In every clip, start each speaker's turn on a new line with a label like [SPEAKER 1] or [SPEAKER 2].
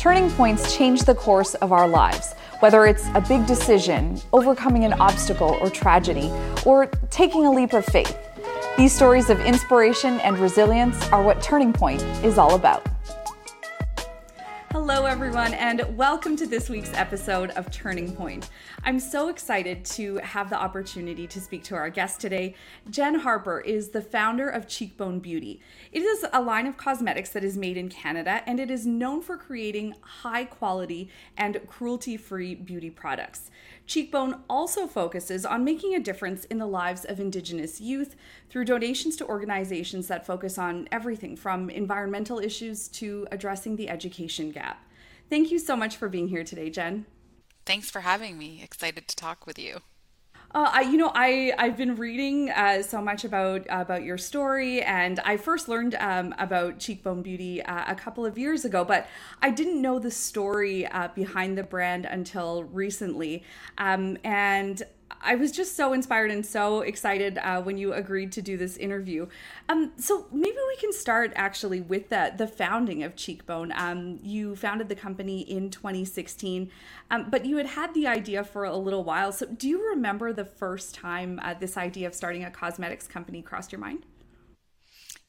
[SPEAKER 1] Turning points change the course of our lives, whether it's a big decision, overcoming an obstacle or tragedy, or taking a leap of faith. These stories of inspiration and resilience are what Turning Point is all about. Hello, everyone, and welcome to this week's episode of Turning Point. I'm so excited to have the opportunity to speak to our guest today. Jenn Harper is the founder of Cheekbone Beauty. It is a line of cosmetics that is made in Canada, and it is known for creating high quality and cruelty free beauty products. Cheekbone also focuses on making a difference in the lives of Indigenous youth through donations to organizations that focus on everything from environmental issues to addressing the education gap. Thank you so much for being here today, Jenn.
[SPEAKER 2] Thanks for having me. Excited to talk with you.
[SPEAKER 1] Uh, I, you know, I I've been reading uh, so much about about your story, and I first learned um, about Cheekbone Beauty uh, a couple of years ago, but I didn't know the story uh, behind the brand until recently. Um, and I was just so inspired and so excited uh, when you agreed to do this interview. Um, so maybe we can start actually with the the founding of Cheekbone. Um, you founded the company in 2016, um, but you had had the idea for a little while. So do you remember the first time uh, this idea of starting a cosmetics company crossed your mind?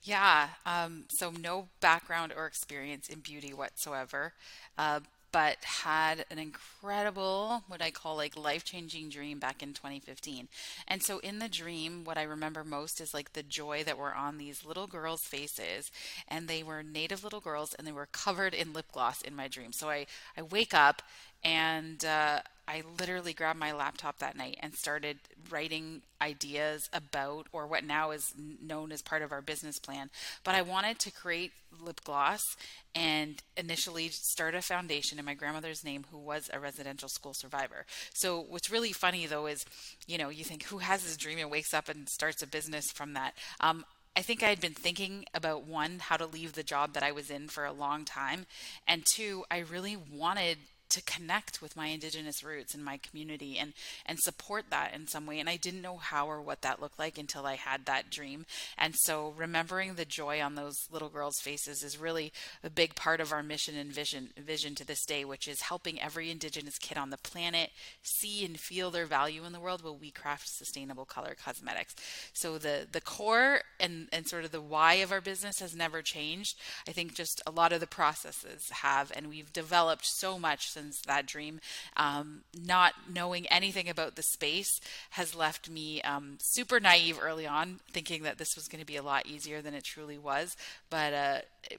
[SPEAKER 2] Yeah. Um, so no background or experience in beauty whatsoever. Uh, but had an incredible, what I call like life changing dream back in 2015. And so in the dream, what I remember most is like the joy that were on these little girls' faces. And they were native little girls and they were covered in lip gloss in my dream. So I, I wake up and uh, I literally grabbed my laptop that night and started writing ideas about, or what now is known as part of our business plan. But I wanted to create lip gloss and initially start a foundation in my grandmother's name who was a residential school survivor. So what's really funny though is, you know, you think who has this dream and wakes up and starts a business from that. Um, I think I had been thinking about one, how to leave the job that I was in for a long time. And two, I really wanted to connect with my indigenous roots and my community and and support that in some way. And I didn't know how or what that looked like until I had that dream. And so remembering the joy on those little girls faces is really a big part of our mission and vision vision to this day which is helping every indigenous kid on the planet see and feel their value in the world while we craft sustainable color cosmetics. So the the core and and sort of the why of our business has never changed. I think just a lot of the processes have and we've developed so much since since that dream. Um, not knowing anything about the space has left me um, super naive early on, thinking that this was going to be a lot easier than it truly was. But uh,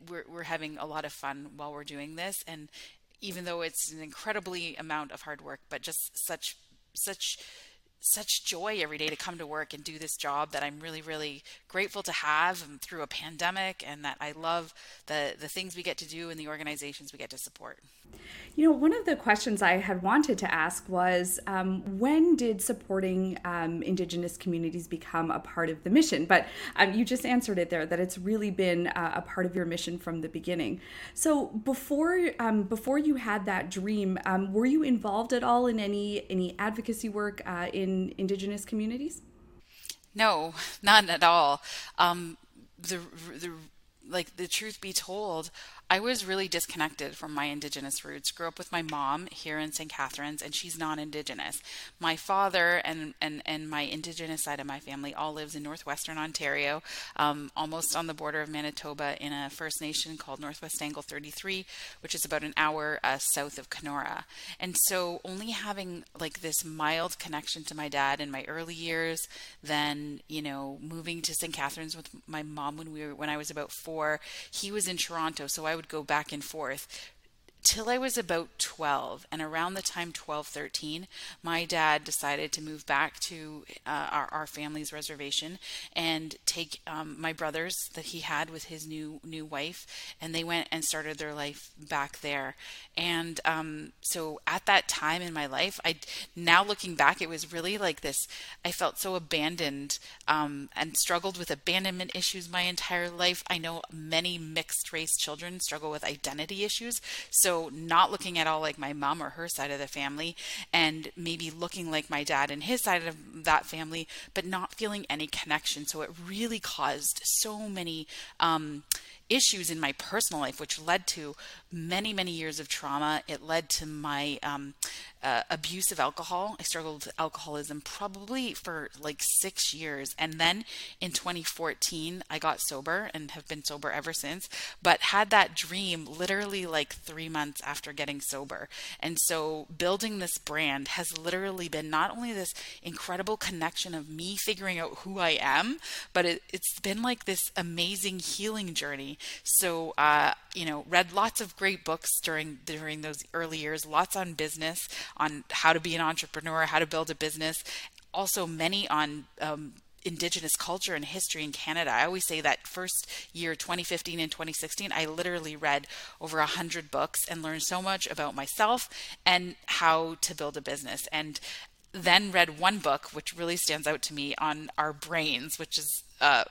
[SPEAKER 2] we're, we're having a lot of fun while we're doing this. And even though it's an incredibly amount of hard work, but just such, such, such joy every day to come to work and do this job that I'm really, really grateful to have through a pandemic and that I love the, the things we get to do and the organizations we get to support.
[SPEAKER 1] You know, one of the questions I had wanted to ask was um, when did supporting um, Indigenous communities become a part of the mission? But um, you just answered it there that it's really been uh, a part of your mission from the beginning. So before um, before you had that dream, um, were you involved at all in any any advocacy work uh, in Indigenous communities?
[SPEAKER 2] No, none at all. Um, the the like the truth be told, I was really disconnected from my Indigenous roots. Grew up with my mom here in St. Catharines, and she's non-Indigenous. My father and and and my Indigenous side of my family all lives in northwestern Ontario, um, almost on the border of Manitoba, in a First Nation called Northwest Angle 33, which is about an hour uh, south of Kenora. And so, only having like this mild connection to my dad in my early years, then you know, moving to St. Catharines with my mom when we were when I was about four. He was in Toronto, so I would go back and forth till I was about 12. And around the time 12, 13, my dad decided to move back to uh, our, our family's reservation and take um, my brothers that he had with his new new wife, and they went and started their life back there. And um, so at that time in my life, I now looking back, it was really like this. I felt so abandoned um, and struggled with abandonment issues my entire life. I know many mixed race children struggle with identity issues. So so not looking at all like my mom or her side of the family and maybe looking like my dad and his side of that family, but not feeling any connection. So it really caused so many um, issues in my personal life, which led to many, many years of trauma. It led to my um, uh, abuse of alcohol. I struggled with alcoholism probably for like six years. And then in 2014, I got sober and have been sober ever since, but had that dream literally like three months after getting sober. And so building this brand has literally been not only this incredible connection of me figuring out who I am, but it, has been like this amazing healing journey. So, uh, you know, read lots of great books during during those early years, lots on business, on how to be an entrepreneur, how to build a business, also many on um, indigenous culture and history in Canada. I always say that first year 2015 and 2016 I literally read over a 100 books and learned so much about myself and how to build a business. And then read one book which really stands out to me on our brains which is uh,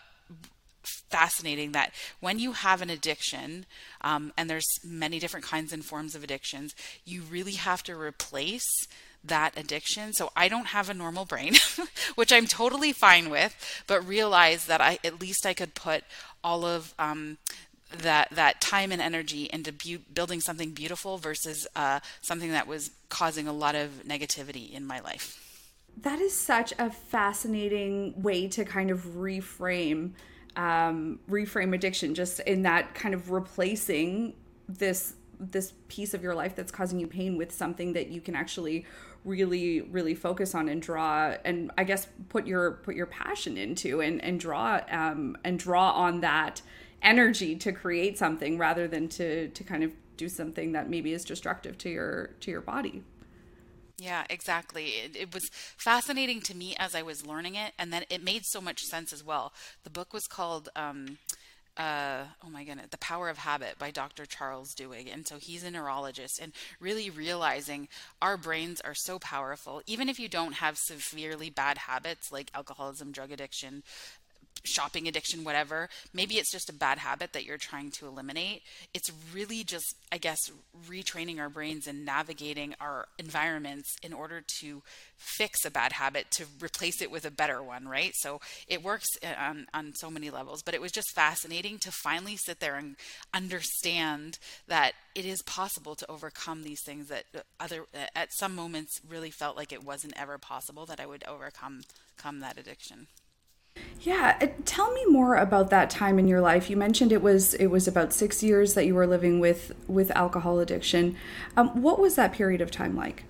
[SPEAKER 2] fascinating that when you have an addiction, um, and there's many different kinds and forms of addictions, you really have to replace that addiction. So I don't have a normal brain, which I'm totally fine with, but realize that I at least I could put all of um, that that time and energy into bu- building something beautiful versus uh, something that was causing a lot of negativity in my life.
[SPEAKER 1] That is such a fascinating way to kind of reframe um, reframe addiction just in that kind of replacing this this piece of your life that's causing you pain with something that you can actually really really focus on and draw and i guess put your put your passion into and and draw um and draw on that energy to create something rather than to to kind of do something that maybe is destructive to your to your body
[SPEAKER 2] yeah, exactly. It, it, was fascinating to me as I was learning it, and then it made so much sense as well. The book was called, um, uh, oh my goodness, The Power of Habit by Dr. Charles Duhigg. And so he's a neurologist, and really realizing our brains are so powerful. Even if you don't have severely bad habits like alcoholism, drug addiction, shopping addiction, whatever. Maybe it's just a bad habit that you're trying to eliminate. It's really just, I guess, retraining our brains and navigating our environments in order to fix a bad habit to replace it with a better one, right? So it works uh, on, on so many levels. But it was just fascinating to finally sit there and understand that it is possible to overcome these things that other at some moments really felt like it wasn't ever possible that I would overcome come that addiction.
[SPEAKER 1] Yeah, uh, tell me more about that time in your life. You mentioned it was it was about six years that you were living with with alcohol addiction. Um, what was that period of time like?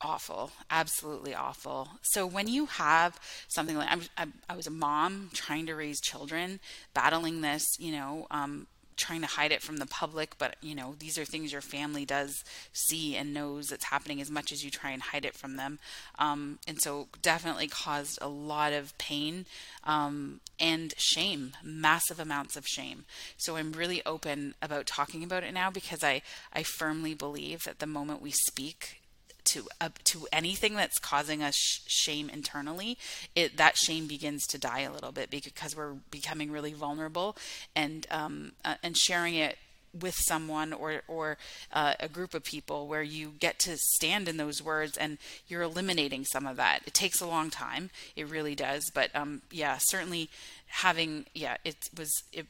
[SPEAKER 2] Awful, absolutely awful. So when you have something like I'm, I, I was a mom trying to raise children, battling this, you know, um, trying to hide it from the public, but you know, these are things your family does see and knows that's happening as much as you try and hide it from them. Um, and so, definitely caused a lot of pain um, and shame, massive amounts of shame. So, I'm really open about talking about it now because I, I firmly believe that the moment we speak to uh, to anything that's causing us sh- shame internally, it that shame begins to die a little bit because we're becoming really vulnerable and um, uh, and sharing it with someone or or uh, a group of people where you get to stand in those words and you're eliminating some of that. It takes a long time, it really does, but um, yeah, certainly having yeah, it was it,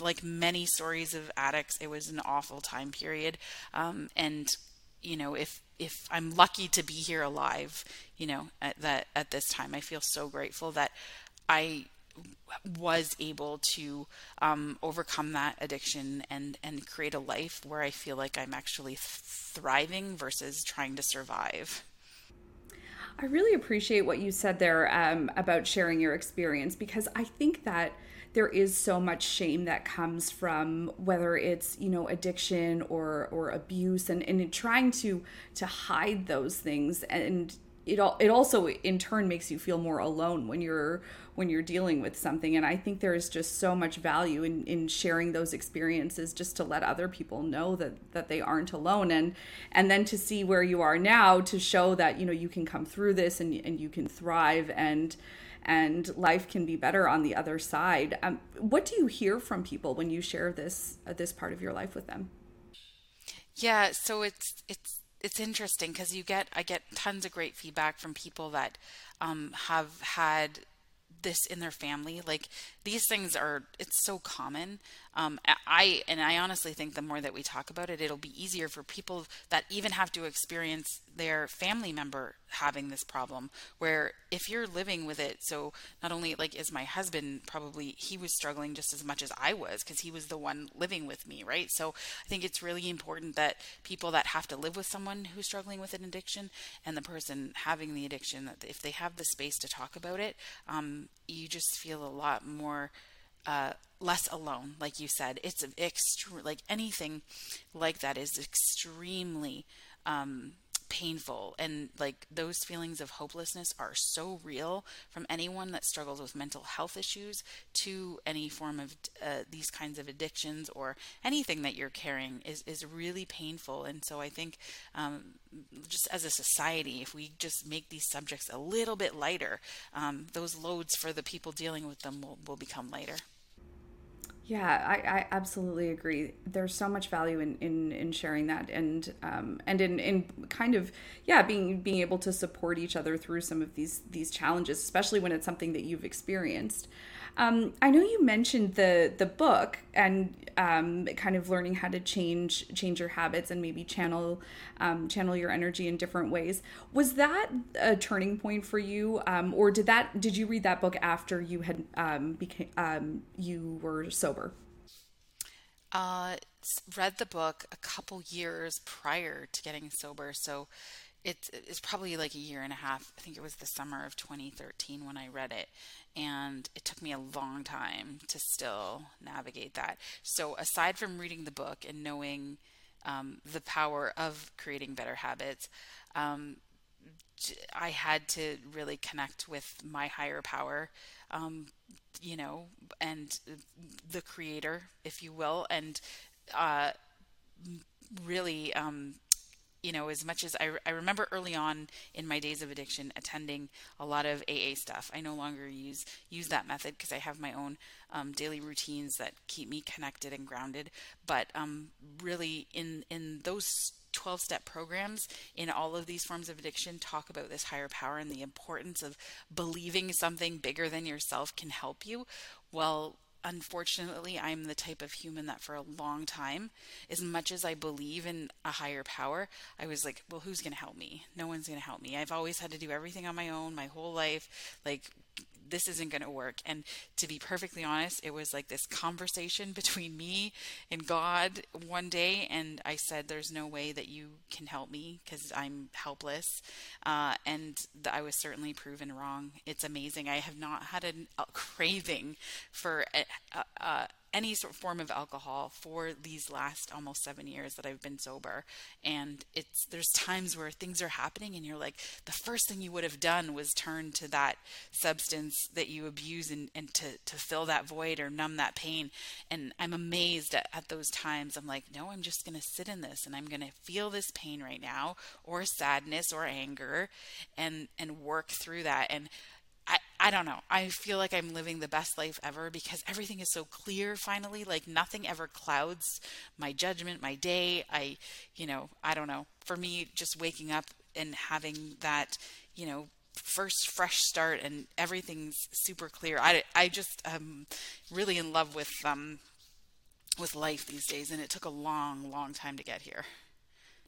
[SPEAKER 2] like many stories of addicts. It was an awful time period, um, and you know if if I'm lucky to be here alive, you know, at that at this time, I feel so grateful that I was able to um, overcome that addiction and and create a life where I feel like I'm actually thriving versus trying to survive.
[SPEAKER 1] I really appreciate what you said there um, about sharing your experience because I think that there is so much shame that comes from whether it's you know addiction or or abuse and and trying to to hide those things. And it all it also in turn makes you feel more alone when you're when you're dealing with something. And i think there is just so much value in in sharing those experiences just to let other people know that that they aren't alone. And and then to see where you are now to show that you know you can come through this and and you can thrive. And and life can be better on the other side. Um, what do you hear from people when you share this uh, this part of your life with them?
[SPEAKER 2] Yeah, so it's it's it's interesting because you get I get tons of great feedback from people that um, have had this in their family. Like these things are, it's so common. Um, I and I honestly think the more that we talk about it, it'll be easier for people that even have to experience their family member having this problem. Where if you're living with it, so not only like is my husband probably he was struggling just as much as I was because he was the one living with me, right? So I think it's really important that people that have to live with someone who's struggling with an addiction and the person having the addiction that if they have the space to talk about it, um, you just feel a lot more uh, less alone. Like you said, it's extreme. Like anything like that is extremely um, painful. And like those feelings of hopelessness are so real from anyone that struggles with mental health issues to any form of uh, these kinds of addictions or anything that you're carrying is, is really painful. And so i think um, just as a society if we just make these subjects a little bit lighter um, those loads for the people dealing with them will, will become lighter
[SPEAKER 1] yeah, I, I absolutely agree. There's so much value in, in, in sharing that and um, and in, in kind of yeah being being able to support each other through some of these these challenges, especially when it's something that you've experienced. Um, I know you mentioned the the book and um, kind of learning how to change change your habits and maybe channel um, channel your energy in different ways. Was that a turning point for you, um, or did that did you read that book after you had um, became um, you were sober?
[SPEAKER 2] Uh, read the book a couple years prior to getting sober, so it's it's probably like a year and a half. I think it was the summer of 2013 when I read it, and it took me a long time to still navigate that. So, aside from reading the book and knowing um, the power of creating better habits, um, I had to really connect with my higher power, um, you know, and the creator, if you will, and uh, really um, you know, as much as I, I remember early on in my days of addiction attending a lot of AA stuff. I no longer use use that method because I have my own um, daily routines that keep me connected and grounded. But um, really, in in those 12 step programs in all of these forms of addiction talk about this higher power and the importance of believing something bigger than yourself can help you. Well, unfortunately, I'm the type of human that for a long time, as much as I believe in a higher power, I was like, well, who's going to help me? No one's going to help me. I've always had to do everything on my own my whole life. Like, this isn't going to work. And to be perfectly honest, it was like this conversation between me and God one day. And I said, There's no way that you can help me because I'm helpless. Uh, and th- I was certainly proven wrong. It's amazing. I have not had a, a craving for a, a, any sort of form of alcohol for these last almost seven years that I've been sober. And it's there's times where things are happening and you're like, the first thing you would have done was turn to that substance that you abuse and, and to, to fill that void or numb that pain. And I'm amazed at, at those times. I'm like, no, I'm just gonna sit in this and I'm gonna feel this pain right now, or sadness or anger and and work through that. And I, I don't know. I feel like I'm living the best life ever because everything is so clear finally. Like nothing ever clouds my judgment, my day. I, you know, I don't know. For me, just waking up and having that, you know, first fresh start and everything's super clear. I, I just am really in love with um with life these days and it took a long, long time to get here.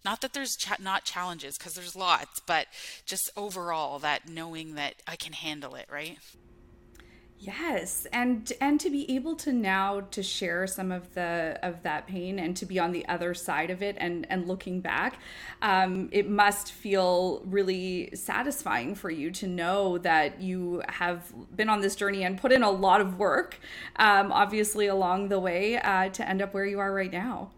[SPEAKER 2] Not that there's cha- not challenges, because there's lots, but just overall that knowing that I can handle it, right?
[SPEAKER 1] Yes, and and to be able to now to share some of the of that pain and to be on the other side of it and and looking back, um, it must feel really satisfying for you to know that you have been on this journey and put in a lot of work, um, obviously along the way uh, to end up where you are right now.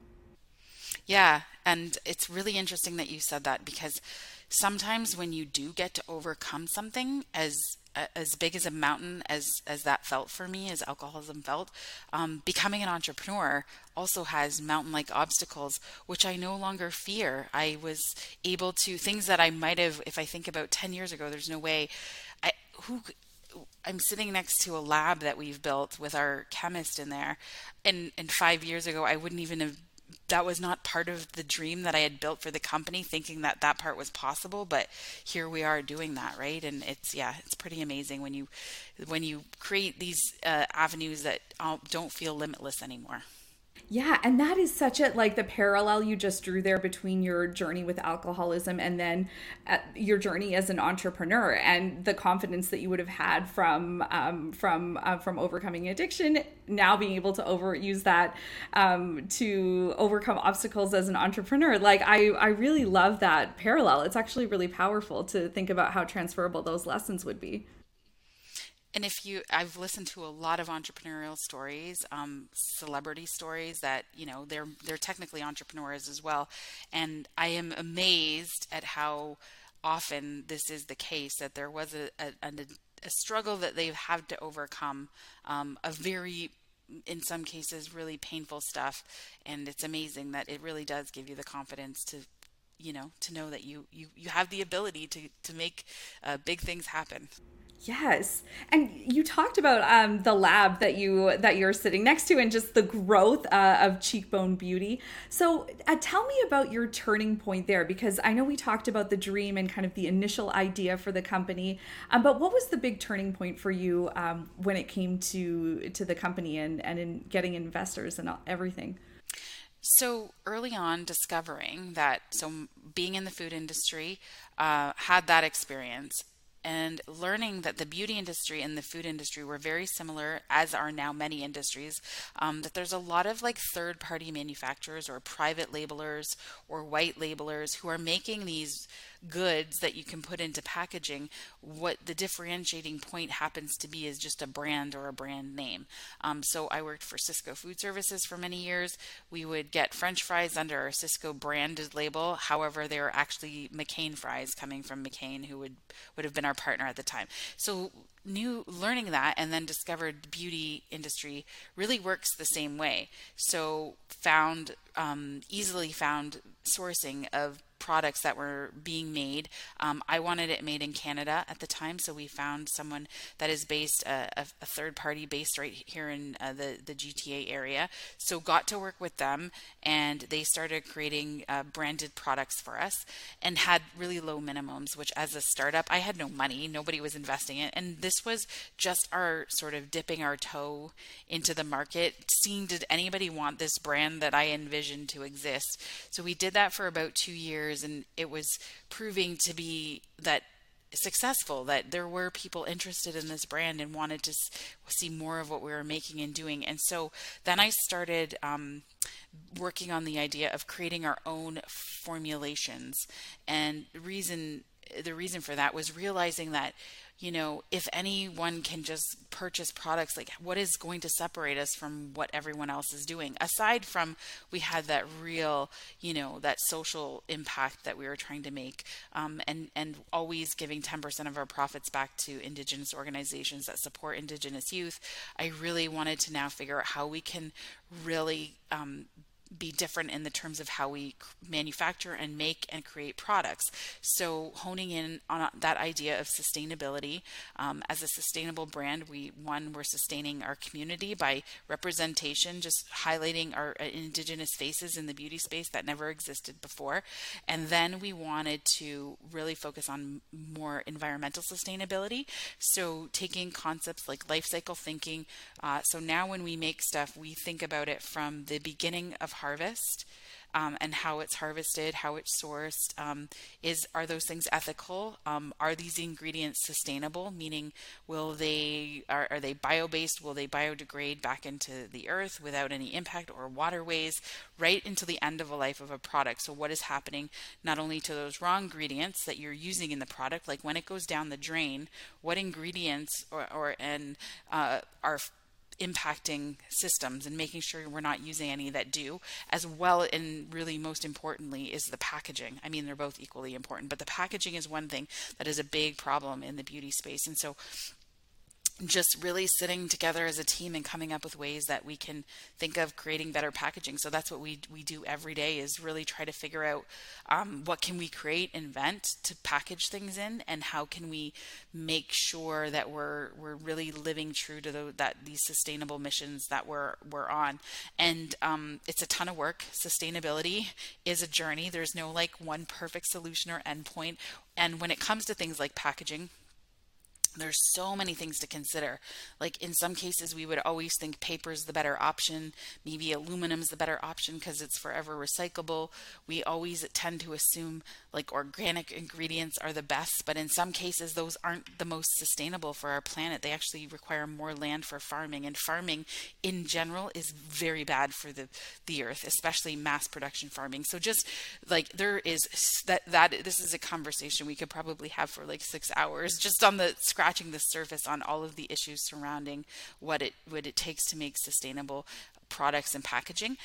[SPEAKER 2] Yeah, and it's really interesting that you said that because sometimes when you do get to overcome something as as big as a mountain as as that felt for me as alcoholism felt um, becoming an entrepreneur also has mountain like obstacles which i no longer fear. I was able to things that i might have if i think about 10 years ago there's no way. I who I'm sitting next to a lab that we've built with our chemist in there. And and 5 years ago I wouldn't even have that was not part of the dream that I had built for the company, thinking that that part was possible. But here we are doing that, right? And it's yeah, it's pretty amazing when you when you create these uh, avenues that don't feel limitless anymore.
[SPEAKER 1] Yeah, and that is such a like the parallel you just drew there between your journey with alcoholism and then uh, your journey as an entrepreneur and the confidence that you would have had from um, from uh, from overcoming addiction. Now being able to overuse that um, to overcome obstacles as an entrepreneur, like I I really love that parallel. It's actually really powerful to think about how transferable those lessons would be
[SPEAKER 2] and if you i've listened to a lot of entrepreneurial stories um, celebrity stories that you know they're they're technically entrepreneurs as well. And i am amazed at how often this is the case that there was a, a, a struggle that they've had to overcome um, a very in some cases really painful stuff. And it's amazing that it really does give you the confidence to you know to know that you you, you have the ability to to make uh, big things happen
[SPEAKER 1] Yes. And you talked about um, the lab that you that you're sitting next to and just the growth uh, of cheekbone beauty. So uh, tell me about your turning point there because I know we talked about the dream and kind of the initial idea for the company, um, but what was the big turning point for you um, when it came to to the company and and in getting investors and everything?
[SPEAKER 2] So early on, discovering that so being in the food industry, uh, had that experience and learning that the beauty industry and the food industry were very similar, as are now many industries, um, that there's a lot of like third party manufacturers or private labelers or white labelers who are making these goods that you can put into packaging, what the differentiating point happens to be is just a brand or a brand name. Um, so I worked for Sysco Food Services for many years. We would get French fries under our Sysco branded label. However, they were actually McCain fries coming from McCain, who would would have been our partner at the time. So new learning that and then discovered the beauty industry really works the same way so found um, easily found sourcing of products that were being made. Um, I wanted it made in Canada at the time, so we found someone that is based uh, a, a, third party based right here in uh, the the GTA area. So got to work with them, and they started creating uh, branded products for us, and had really low minimums. Which as a startup, I had no money, nobody was investing in, and this was just our sort of dipping our toe into the market, seeing did anybody want this brand that I envisioned to exist. So we did that for about two years years and it was proving to be that successful that there were people interested in this brand and wanted to see more of what we were making and doing. And so then i started um, working on the idea of creating our own formulations. And reason the reason for that was realizing that you know, if anyone can just purchase products, like what is going to separate us from what everyone else is doing? Aside from we had that real, you know, that social impact that we were trying to make, um, and and always giving 10% of our profits back to Indigenous organizations that support Indigenous youth. I really wanted to now figure out how we can really um, be different in the terms of how we manufacture and make and create products. So honing in on that idea of sustainability um, as a sustainable brand, we one we're sustaining our community by representation, just highlighting our uh, indigenous faces in the beauty space that never existed before, and then we wanted to really focus on more environmental sustainability. So taking concepts like life cycle thinking. Uh, so now when we make stuff, we think about it from the beginning of harvest um, and how it's harvested, how it's sourced. Um, is are those things ethical? Um, are these ingredients sustainable? Meaning, will they are, are they bio based? Will they biodegrade back into the earth without any impact or waterways? Right until the end of a life of a product. So what is happening not only to those raw ingredients that you're using in the product, like when it goes down the drain, what ingredients or, or and uh, are impacting systems and making sure we're not using any that do, as well and really most importantly is the packaging. I mean, they're both equally important, but the packaging is one thing that is a big problem in the beauty space. And so just really sitting together as a team and coming up with ways that we can think of creating better packaging. So that's what we we do every day is really try to figure out um, what can we create, invent to package things in, and how can we make sure that we're we're really living true to the, that these sustainable missions that we're we're on. And um, it's a ton of work. Sustainability is a journey. There's no like one perfect solution or endpoint. And when it comes to things like packaging, there's so many things to consider. Like in some cases, we would always think paper is the better option. Maybe aluminum is the better option because it's forever recyclable. We always tend to assume like organic ingredients are the best, but in some cases, those aren't the most sustainable for our planet. They actually require more land for farming, and farming in general is very bad for the the earth, especially mass production farming. So just like there is that that this is a conversation we could probably have for like six hours just on the scratching the surface on all of the issues surrounding what it what it takes to make sustainable products and packaging.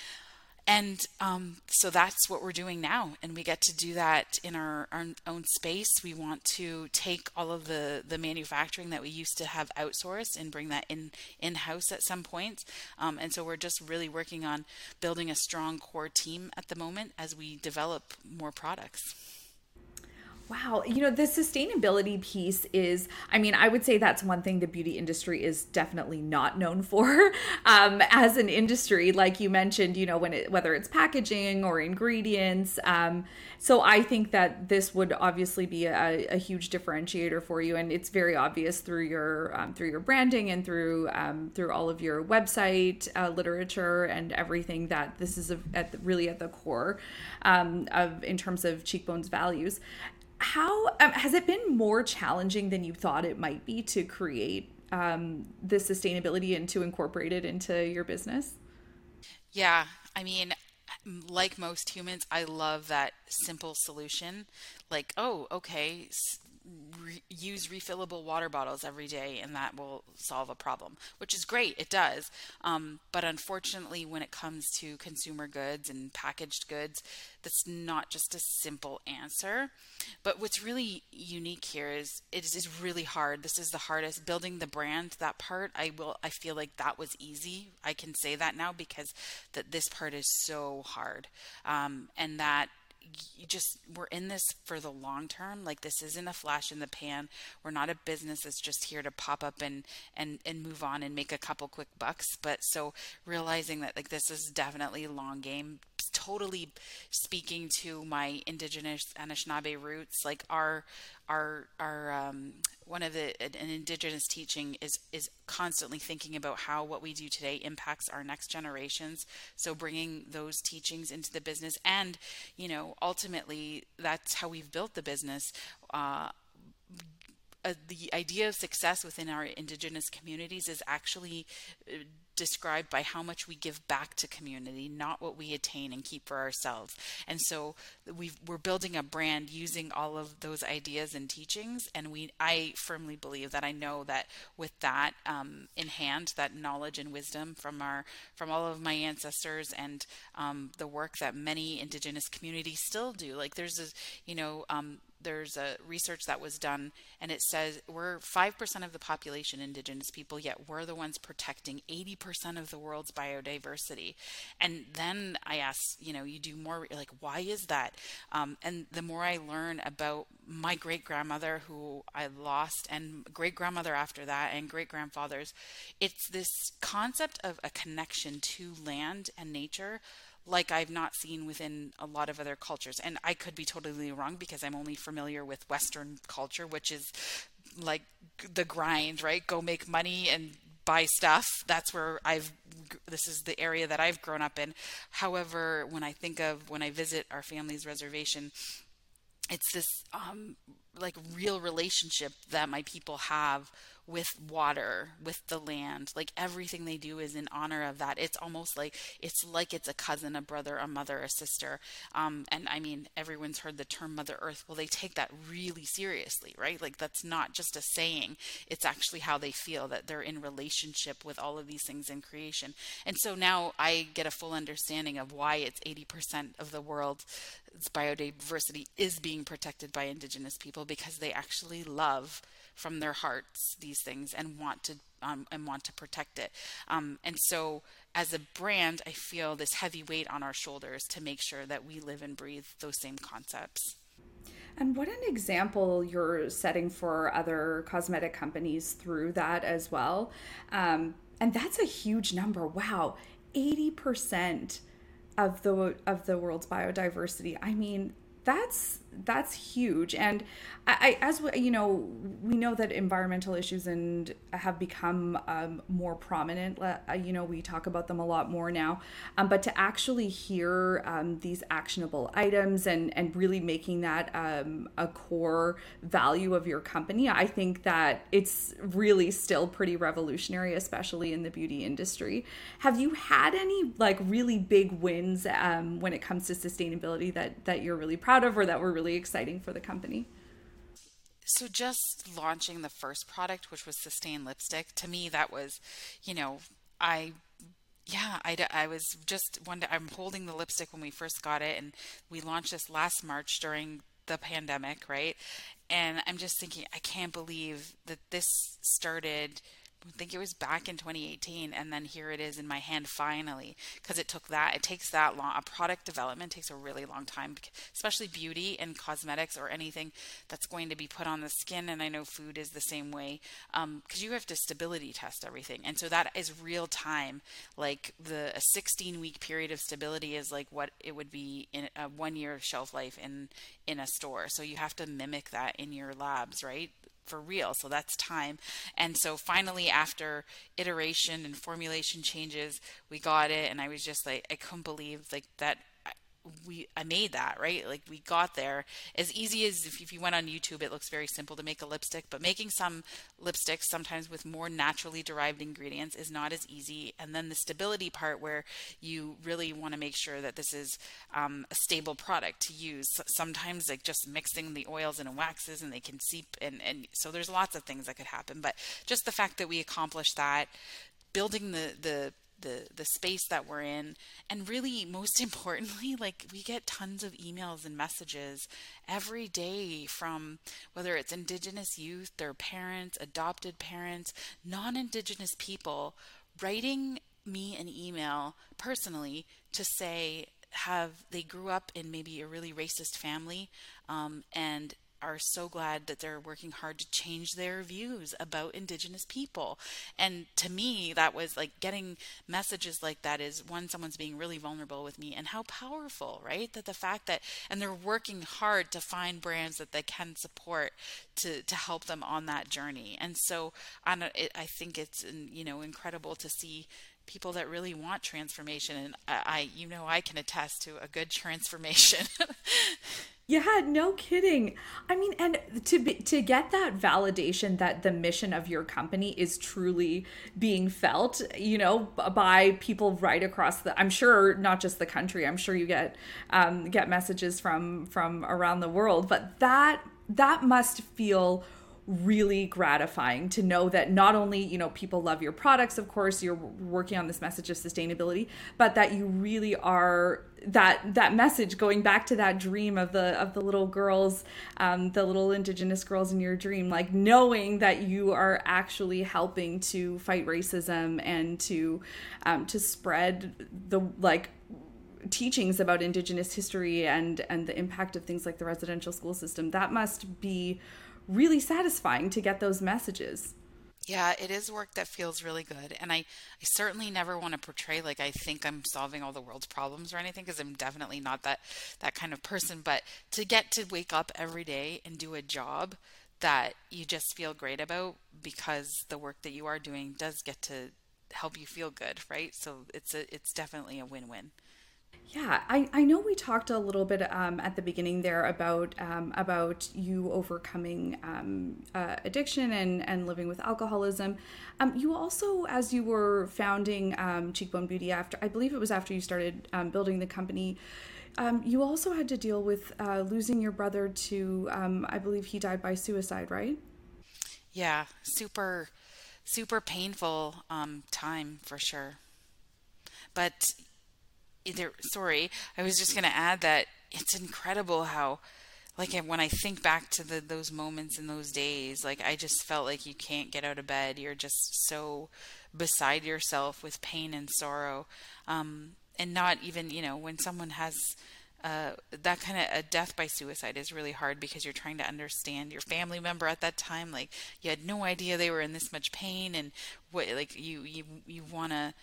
[SPEAKER 2] And um, so that's what we're doing now. And we get to do that in our, our, own space. We want to take all of the, the manufacturing that we used to have outsourced and bring that in in house at some point. Um, and so we're just really working on building a strong core team at the moment as we develop more products.
[SPEAKER 1] Wow. You know, the sustainability piece is, I mean, I would say that's one thing the beauty industry is definitely not known for um, as an industry. Like you mentioned, you know, when it, whether it's packaging or ingredients. Um, so I think that this would obviously be a, a, huge differentiator for you. And it's very obvious through your, um, through your branding and through, um, through all of your website uh, literature and everything that this is a, at the, really at the core um, of, in terms of Cheekbone's values how um, has it been more challenging than you thought it might be to create um, the sustainability and to incorporate it into your business?
[SPEAKER 2] Yeah, I mean, like most humans, I love that simple solution. Like, oh, okay, re- use refillable water bottles every day and that will solve a problem, which is great. It does. Um, but unfortunately, when it comes to consumer goods and packaged goods, that's not just a simple answer. But what's really unique here is it is really hard. This is the hardest building the brand. That part, I will. I feel like that was easy. I can say that now because that this part is so hard, um, and that you just we're in this for the long term. Like this isn't a flash in the pan. We're not a business that's just here to pop up and and and move on and make a couple quick bucks. But so realizing that like this is definitely long game totally speaking to my indigenous Anishinaabe roots like our our our um, one of the an indigenous teaching is is constantly thinking about how what we do today impacts our next generations. So bringing those teachings into the business and you know ultimately that's how we've built the business uh, uh, the idea of success within our indigenous communities is actually uh, described by how much we give back to community, not what we attain and keep for ourselves. And so we are building a brand using all of those ideas and teachings. And we, I firmly believe that I know that with that um, in hand, that knowledge and wisdom from our from all of my ancestors and um, the work that many Indigenous communities still do. Like there's a, you know. Um, there's a research that was done and it says we're 5% of the population indigenous people yet we're the ones protecting 80% of the world's biodiversity. And then i ask you know you do more like why is that? Um, and the more i learn about my great grandmother who i lost and great grandmother after that and great grandfathers it's this concept of a connection to land and nature like I've not seen within a lot of other cultures. And I could be totally wrong because I'm only familiar with Western culture, which is like the grind, right? Go make money and buy stuff. That's where I've this is the area that I've grown up in. However, when I think of when I visit our family's reservation, it's this um, like real relationship that my people have with water, with the land. Like everything they do is in honor of that. It's almost like it's like it's a cousin, a brother, a mother, a sister. Um, and I mean, everyone's heard the term Mother Earth. Well, they take that really seriously, right? Like that's not just a saying. It's actually how they feel that they're in relationship with all of these things in creation. And so now I get a full understanding of why it's 80% of the world's biodiversity is being protected by indigenous people people because they actually love from their hearts these things and want to um, and want to protect it. Um, and so, as a brand, I feel this heavy weight on our shoulders to make sure that we live and breathe those same concepts.
[SPEAKER 1] And what an example you're setting for other cosmetic companies through that as well. Um, and that's a huge number. Wow, 80% of the of the world's biodiversity. I mean, that's that's huge. And I, I, as we, you know we know that environmental issues and have become um, more prominent uh, you know we talk about them a lot more now. Um, but to actually hear um, these actionable items and and really making that um, a core value of your company i think that it's really still pretty revolutionary especially in the beauty industry. Have you had any like really big wins um, when it comes to sustainability that that you're really proud of or that we're really exciting for the company?
[SPEAKER 2] So just launching the first product, which was Sustain Lipstick, to me that was, you know, I yeah, I, I was just one day, I'm holding the lipstick when we first got it, and we launched this last March during the pandemic, right? And I'm just thinking, I can't believe that this started think it was back in 2018 and then here it is in my hand finally because it took that it takes that long a product development takes a really long time especially beauty and cosmetics or anything that's going to be put on the skin and I know food is the same way because um, you have to stability test everything and so that is real time like the a 16 week period of stability is like what it would be in a one year shelf life in in a store so you have to mimic that in your labs right for real. So that's time. And so finally, after iteration and formulation changes, we got it. And I was just like, I couldn't believe like that we I made that right? Like we got there. As easy as if, if you went on YouTube it looks very simple to make a lipstick but making some lipsticks sometimes with more naturally derived ingredients is not as easy. And then the stability part where you really want to make sure that this is um, a stable product to use. Sometimes like just mixing the oils and waxes and they can seep and and so there's lots of things that could happen. But just the fact that we accomplished that building the the the the space that we're in. And really most importantly like we get tons of emails and messages every day from whether it's indigenous youth their parents adopted parents non-indigenous people writing me an email personally to say have they grew up in maybe a really racist family um, and are so glad that they're working hard to change their views about indigenous people. And to me, that was like getting messages like that is one, someone's being really vulnerable with me, and how powerful, right? That the fact that, and they're working hard to find brands that they can support to, to help them on that journey. And so on a, it, I think it's, you know, incredible to see people that really want transformation and I, I, you know i can attest to a good transformation
[SPEAKER 1] Yeah, no kidding. I mean, and to be, to get that validation that the mission of your company is truly being felt, you know, by people right across the. I'm sure not just the country. I'm sure you get um, get messages from from around the world, but that that must feel really gratifying to know that not only you know people love your products of course you're working on this message of sustainability but that you really are that that message going back to that dream of the of the little girls um, the little indigenous girls in your dream like knowing that you are actually helping to fight racism and to um, to spread the like teachings about indigenous history and and the impact of things like the residential school system that must be really satisfying to get those messages.
[SPEAKER 2] Yeah, it is work that feels really good. And I, I certainly never want to portray like I think I'm solving all the world's problems or anything because I'm definitely not that that kind of person, but to get to wake up every day and do a job that you just feel great about because the work that you are doing does get to help you feel good, right? So it's a it's definitely a win-win.
[SPEAKER 1] Yeah, I, I know we talked a little bit um, at the beginning there about um, about you overcoming um, uh, addiction and, and living with alcoholism. Um, you also, as you were founding um, Cheekbone Beauty, after I believe it was after you started um, building the company, you also had to deal with uh, losing your brother to I believe he died by suicide, right?
[SPEAKER 2] Yeah, super super painful time for sure. But either sorry, I was just going to add that it's incredible how like when I think back to the those moments in those days, like I just felt like you can't get out of bed. You're just so beside yourself with pain and sorrow, um, and not even you know when someone has uh, that kind of a death by suicide is really hard because you're trying to understand your family member at that time. Like you had no idea they were in this much pain, and what like you you you want to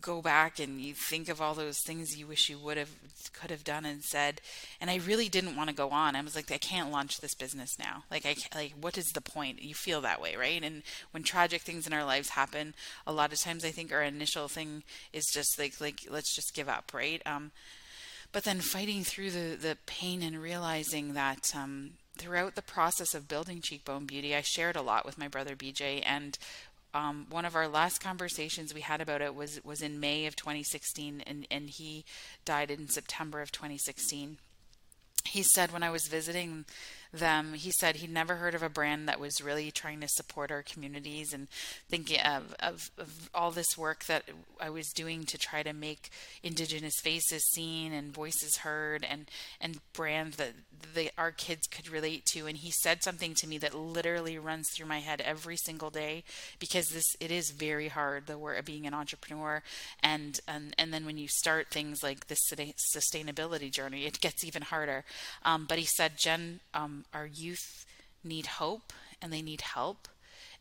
[SPEAKER 2] go back and you think of all those things you wish you would have could have done and said and i really didn't want to go on. I was like i can't launch this business now. Like i like what is the point? You feel that way right? And when tragic things in our lives happen a lot of times i think our initial thing is just like like let's just give up right? Um but then fighting through the the pain and realizing that um throughout the process of building cheekbone beauty i shared a lot with my brother bj and um, one of our last conversations we had about it was was in May of 2016, and and he died in September of 2016. He said when I was visiting them. He said he'd never heard of a brand that was really trying to support our communities and thinking of, of, of all this work that I was doing to try to make Indigenous faces seen and voices heard and, and brands that the, our kids could relate to. And he said something to me that literally runs through my head every single day because this it is very hard the work of being an entrepreneur and and and then when you start things like this sustainability journey, it gets even harder. Um, but he said, Jenn, um, our youth need hope and they need help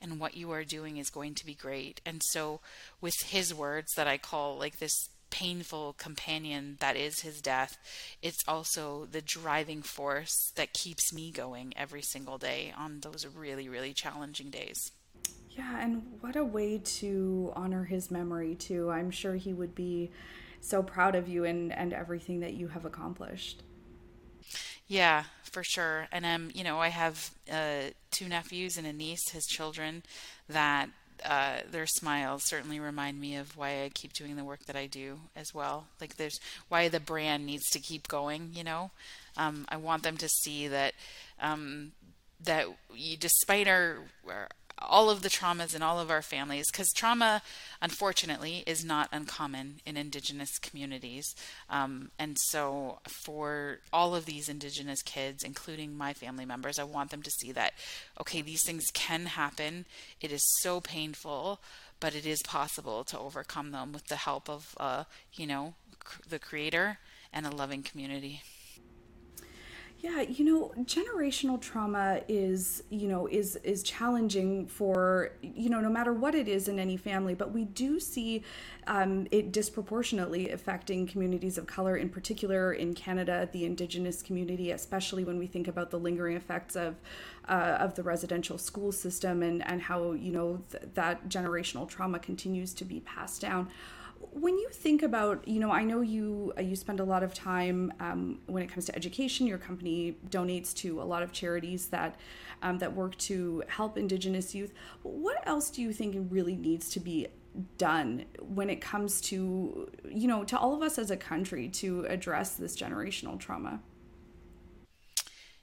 [SPEAKER 2] and what you are doing is going to be great. And so with his words that I call like this painful companion that is his death, it's also the driving force that keeps me going every single day on those really, really challenging days.
[SPEAKER 1] Yeah, and what a way to honor his memory too. I'm sure he would be so proud of you and, and everything that you have accomplished.
[SPEAKER 2] Yeah, for sure. And um, you know, I have uh, two nephews and a niece, his children, that uh, their smiles certainly remind me of why I keep doing the work that I do as well. Like there's why the brand needs to keep going. You know, um, I want them to see that um, that despite our all of the traumas in all of our families because trauma unfortunately is not uncommon in indigenous communities. Um, and so for all of these indigenous kids including my family members i want them to see that okay these things can happen. It is so painful but it is possible to overcome them with the help of uh, you know the creator and a loving community
[SPEAKER 1] yeah, you know, generational trauma is, you know, is is challenging for, you know, no matter what it is in any family, but we do see um, it disproportionately affecting communities of color, in particular in Canada, the Indigenous community, especially when we think about the lingering effects of uh, of the residential school system and and how you know th- that generational trauma continues to be passed down when you think about you know i know you uh, you spend a lot of time um, when it comes to education your company donates to a lot of charities that um, that work to help indigenous youth what else do you think really needs to be done when it comes to you know to all of us as a country to address this generational trauma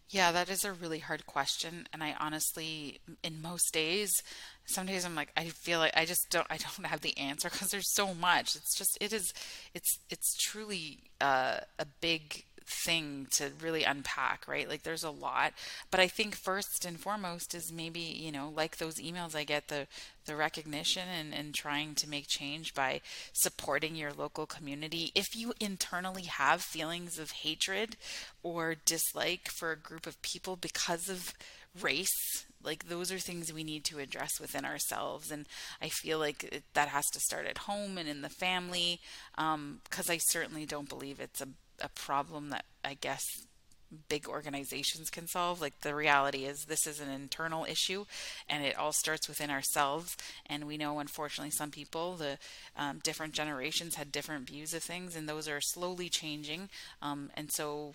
[SPEAKER 2] yeah, that is a really hard question. And I honestly, in most days, some days I'm like, I feel like I just don't, I don't have the answer because there's so much. It's just, it is, it's, it's truly uh, a big thing to really unpack, right? Like there's a lot, but I think first and foremost is maybe, you know, like those emails I get the the recognition and, and trying to make change by supporting your local community. If you internally have feelings of hatred or dislike for a group of people because of race, like those are things we need to address within ourselves and i feel like it, that has to start at home and in the family because um, i certainly don't believe it's a a problem that I guess big organizations can solve. Like the reality is, this is an internal issue, and it all starts within ourselves. And we know, unfortunately, some people, the um, different generations had different views of things, and those are slowly changing. Um, and so,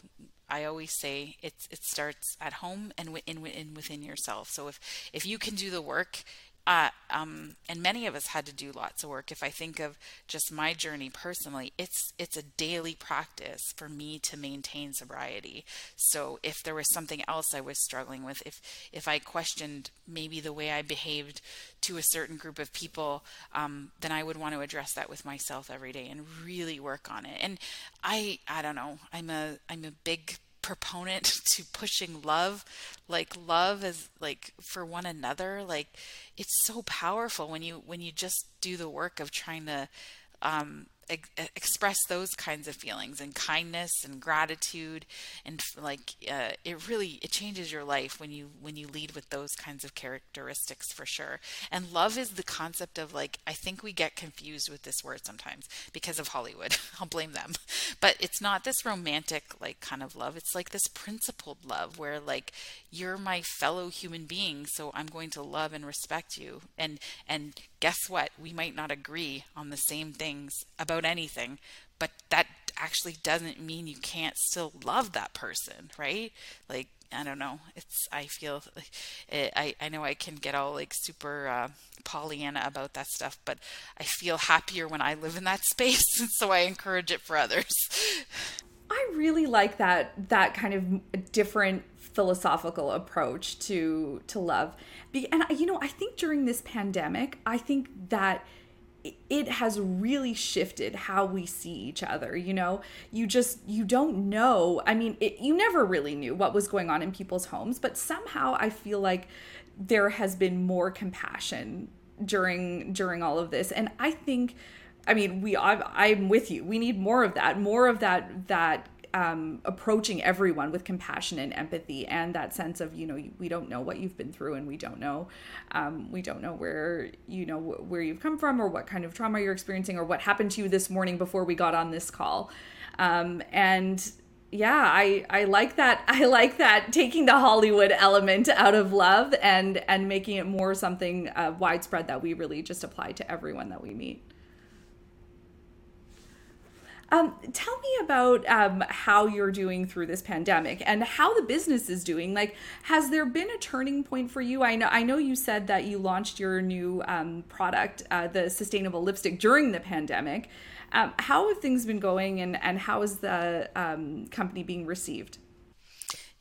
[SPEAKER 2] I always say it it starts at home and within, within within yourself. So if if you can do the work uh, um, and many of us had to do lots of work. If I think of just my journey personally, it's it's a daily practice for me to maintain sobriety. So if there was something else I was struggling with, if if I questioned maybe the way I behaved to a certain group of people, um, then I would want to address that with myself every day and really work on it. And I I don't know. I'm a I'm a big proponent to pushing love like love is like for one another like it's so powerful when you when you just do the work of trying to um, express those kinds of feelings and kindness and gratitude and like uh, it really it changes your life when you when you lead with those kinds of characteristics for sure. And love is the concept of like i think we get confused with this word sometimes because of hollywood. I'll blame them. But it's not this romantic like kind of love. It's like this principled love where like you're my fellow human being so i'm going to love and respect you. And and guess what? We might not agree on the same things about anything, but that actually doesn't mean you can't still love that person, right? Like, I don't know. It's, I feel, it, I, I know I can get all like super uh, Pollyanna about that stuff, but I feel happier when I live in that space. And so I encourage it for others.
[SPEAKER 1] I really like that, that kind of different philosophical approach to, to love. And, you know, I think during this pandemic, I think that it has really shifted how we see each other you know? You just you don't know. I mean it, you never really knew what was going on in people's homes but somehow i feel like there has been more compassion during during all of this. And i think i mean we I, i'm with you. We need more of that more of that that um, approaching everyone with compassion and empathy and that sense of you know we don't know what you've been through and we don't know um, we don't know where you know where you've come from or what kind of trauma you're experiencing or what happened to you this morning before we got on this call. Um, and yeah i i like that i like that taking the hollywood element out of love and and making it more something uh, widespread that we really just apply to everyone that we meet um, tell me about um, how you're doing through this pandemic and how the business is doing. Like, has there been a turning point for you? I know, I know you said that you launched your new um, product, uh, the sustainable lipstick, during the pandemic. Um, how have things been going, and and how is the um, company being received?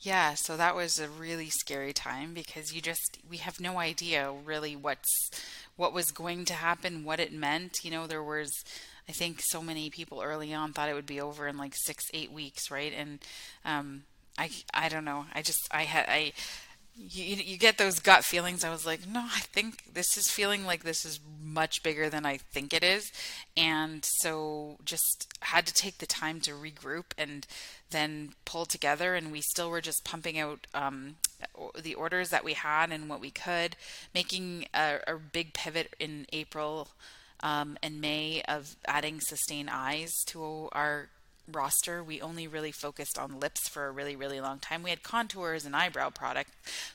[SPEAKER 2] Yeah, so that was a really scary time because you just we have no idea really what's what was going to happen, what it meant. You know, there was I think so many people early on thought it would be over in like six, eight weeks, right? And um, I, I don't know. I just, I had, I, you, you get those gut feelings. I was like, no, I think this is feeling like this is much bigger than I think it is. And so just had to take the time to regroup and then pull together. And we still were just pumping out um, the orders that we had and what we could, making a, a big pivot in April um, in May of adding Sustain Eyes to our roster. We only really focused on lips for a really, really long time. We had contours and eyebrow product,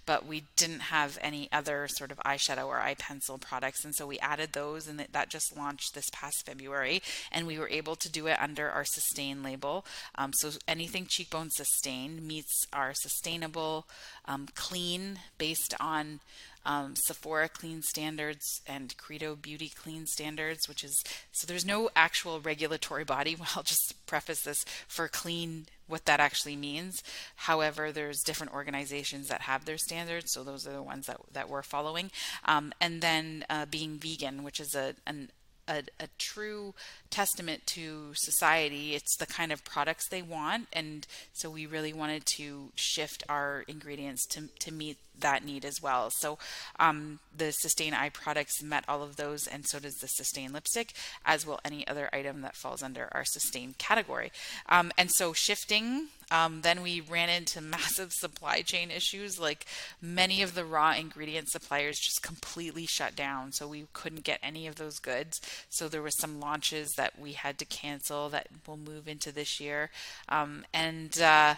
[SPEAKER 2] but we didn't have any other sort of eyeshadow or eye pencil products. And so we added those, and that just launched this past February. And we were able to do it under our Sustain label. Um, so anything cheekbone sustained meets our sustainable, um, clean, based on um, Sephora clean standards and Credo Beauty clean standards, which is so there's no actual regulatory body. I'll just preface this for clean what that actually means. However, there's different organizations that have their standards, so those are the ones that that we're following. Um, and then uh, being vegan, which is a an a, a, true testament to society. It's the kind of products they want, and so we really wanted to shift our ingredients to to meet that need as well. So um, the Sustain Eye products met all of those, and so does the Sustain lipstick, as will any other item that falls under our Sustain category. Um, and so shifting, um, then we ran into massive supply chain issues. Like many of the raw ingredient suppliers just completely shut down, so we couldn't get any of those goods. So there were some launches that we had to cancel that will move into this year, um, and. Uh,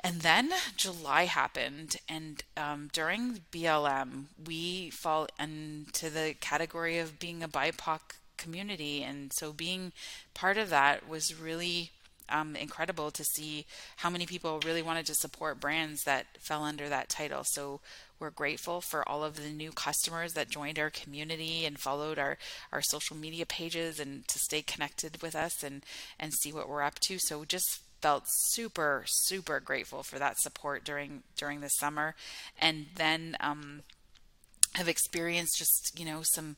[SPEAKER 2] and then July happened, and um, during BLM, we fall into the category of being a BIPOC community. And so being part of that was really um, incredible to see how many people really wanted to support brands that fell under that title. So we're grateful for all of the new customers that joined our community and followed our, our social media pages and to stay connected with us and, and see what we're up to. So just felt super super grateful for that support during during the summer and then um, have experienced just you know some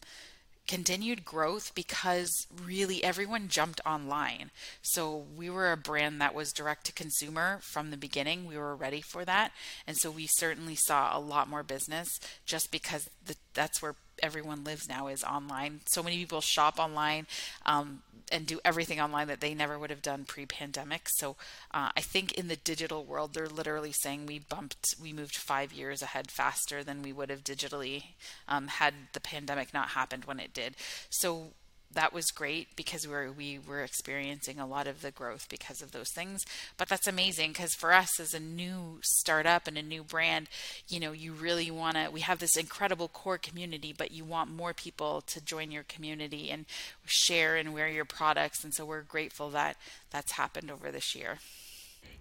[SPEAKER 2] continued growth because really everyone jumped online. So we were a brand that was direct to consumer from the beginning. We were ready for that. And so we certainly saw a lot more business just because the, that's where everyone lives now is online. So many people shop online. Um, and do everything online that they never would have done pre-pandemic. So uh, I think in the digital world, they're literally saying we bumped, we moved five years ahead faster than we would have digitally um, had the pandemic not happened when it did. So that was great because we were we were experiencing a lot of the growth because of those things. But that's amazing because for us as a new startup and a new brand you know you really want to we have this incredible core community but you want more people to join your community and share and wear your products. And so we're grateful that that's happened over this year.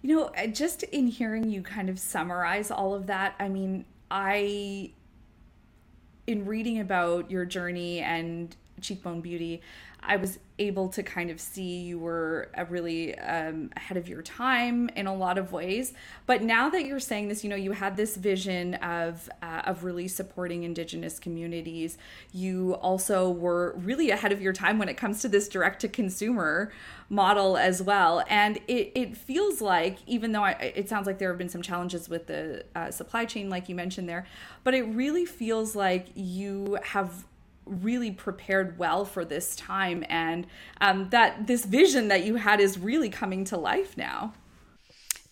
[SPEAKER 1] You know just in hearing you kind of summarize all of that i mean i in reading about your journey and cheekbone beauty i was able to kind of see you were really um, ahead of your time in a lot of ways. But now that you're saying this you know you had this vision of uh, of really supporting indigenous communities. You also were really ahead of your time when it comes to this direct to consumer model as well. And it, it feels like even though I, it sounds like there have been some challenges with the uh, supply chain like you mentioned there but it really feels like you have really prepared well for this time and um, that this vision that you had is really coming to life now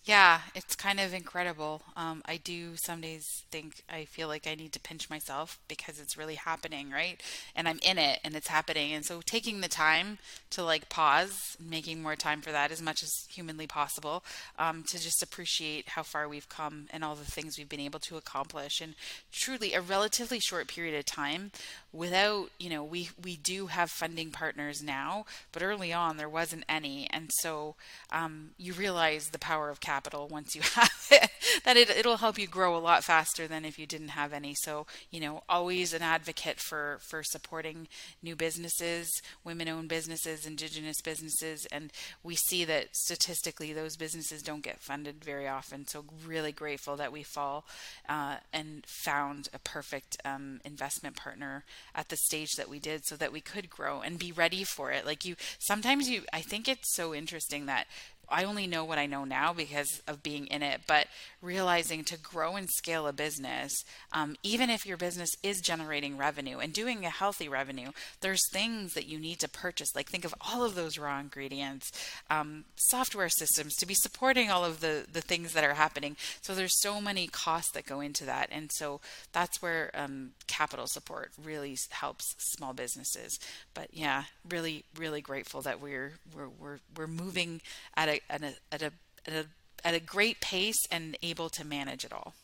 [SPEAKER 2] yeah, it's kind of incredible. Um, I do some days think I feel like I need to pinch myself because it's really happening, right? And I'm in it and it's happening. And so taking the time to like pause, making more time for that as much as humanly possible, um, to just appreciate how far we've come and all the things we've been able to accomplish in truly a relatively short period of time without, you know, we, we do have funding partners now, but early on there wasn't any. And so um, you realize the power of capital once you have it, that it, it'll help you grow a lot faster than if you didn't have any. So, you know, always an advocate for, for supporting new businesses, women owned businesses, indigenous businesses. And we see that statistically those businesses don't get funded very often. So, really grateful that we fall uh, and found a perfect um, investment partner at the stage that we did so that we could grow and be ready for it. Like you, sometimes you, I think it's so interesting that I only know what I know now because of being in it, but realizing to grow and scale a business, um, even if your business is generating revenue and doing a healthy revenue, there's things that you need to purchase. Like think of all of those raw ingredients, um, software systems to be supporting all of the the things that are happening. So there's so many costs that go into that, and so that's where um, capital support really helps small businesses. But yeah, really, really grateful that we're we're we're, we're moving at a at a at a at a, at a great pace and able to manage it all.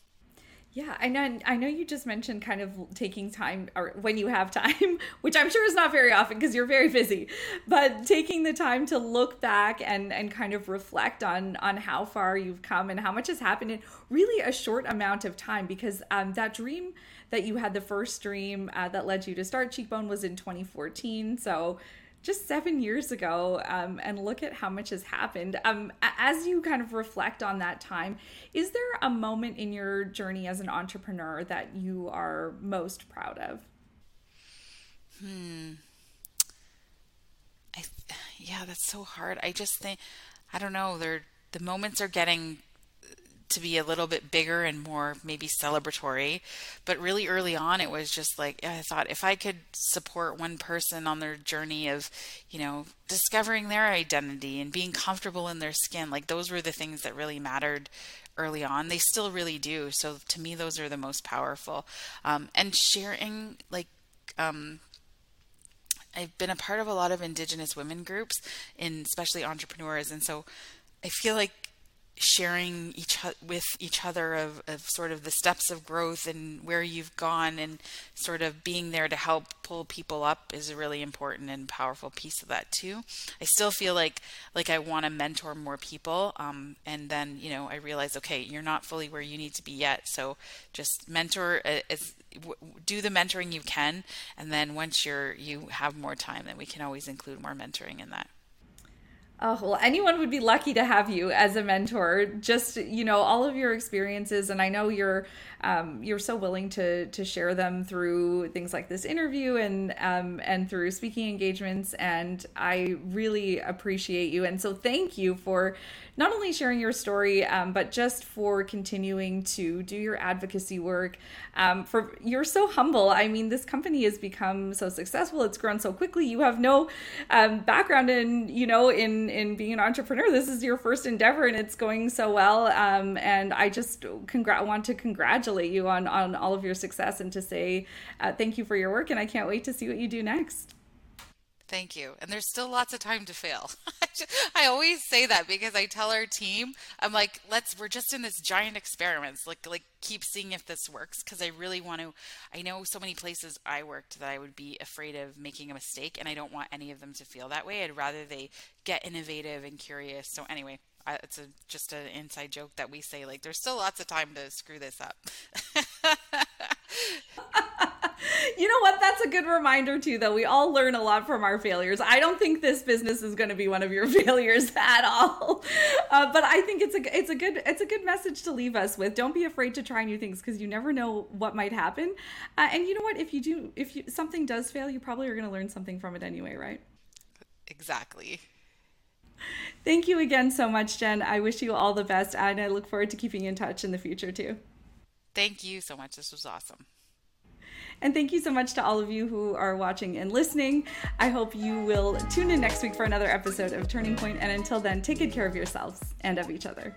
[SPEAKER 1] Yeah, I know. I know you just mentioned kind of taking time, or when you have time, which I'm sure is not very often because you're very busy. But taking the time to look back and and kind of reflect on on how far you've come and how much has happened in really a short amount of time. Because um, that dream that you had, the first dream uh, that led you to start Cheekbone, was in 2014. So just seven years ago um, and look at how much has happened. Um, as you kind of reflect on that time, is there a moment in your journey as an entrepreneur that you are most proud of?
[SPEAKER 2] Hmm. I, yeah, that's so hard. I just think, I don't know, they're, the moments are getting to be a little bit bigger and more maybe celebratory. But really early on, it was just like, I thought if I could support one person on their journey of, you know, discovering their identity and being comfortable in their skin, like those were the things that really mattered early on. They still really do. So to me, those are the most powerful. Um, and sharing, like, um, I've been a part of a lot of Indigenous women groups, in especially entrepreneurs, and so I feel like sharing each with each other of, of sort of the steps of growth and where you've gone and sort of being there to help pull people up is a really important and powerful piece of that too. I still feel like like i want to mentor more people um, and then you know i realize okay you're not fully where you need to be yet so just mentor uh, as do the mentoring you can and then once you're you have more time then we can always include more mentoring in that
[SPEAKER 1] Oh, well, anyone would be lucky to have you as a mentor. Just, you know, all of your experiences. And I know you're um, you're so willing to to share them through things like this interview and um, and through speaking engagements. And I really appreciate you. And so thank you for not only sharing your story, um, but just for continuing to do your advocacy work. Um, for you're so humble. I mean, this company has become so successful. It's grown so quickly. You have no um, background in you know in in being an entrepreneur. This is your first endeavor, and it's going so well. Um, and I just congr- want to congratulate you on on all of your success and to say uh, thank you for your work. And I can't wait to see what you do next.
[SPEAKER 2] Thank you. And there's still lots of time to fail. I always say that because I tell our team, I'm like, let's we're just in this giant experiment. Like like keep seeing if this works because I really want to I know so many places I worked that I would be afraid of making a mistake and I don't want any of them to feel that way. I'd rather they get innovative and curious. So anyway, I, it's a just an inside joke that we say like there's still lots of time to screw this up.
[SPEAKER 1] you know what? That's a good reminder too. Though we all learn a lot from our failures. I don't think this business is going to be one of your failures at all. Uh, but I think it's a it's a good it's a good message to leave us with. Don't be afraid to try new things because you never know what might happen. Uh, and you know what? If you do, if you, something does fail, you probably are going to learn something from it anyway, right?
[SPEAKER 2] Exactly.
[SPEAKER 1] Thank you again so much, Jenn. I wish you all the best, and I look forward to keeping in touch in the future too.
[SPEAKER 2] Thank you so much. This was awesome.
[SPEAKER 1] And thank you so much to all of you who are watching and listening. I hope you will tune in next week for another episode of Turning Point. And until then, take good care of yourselves and of each other.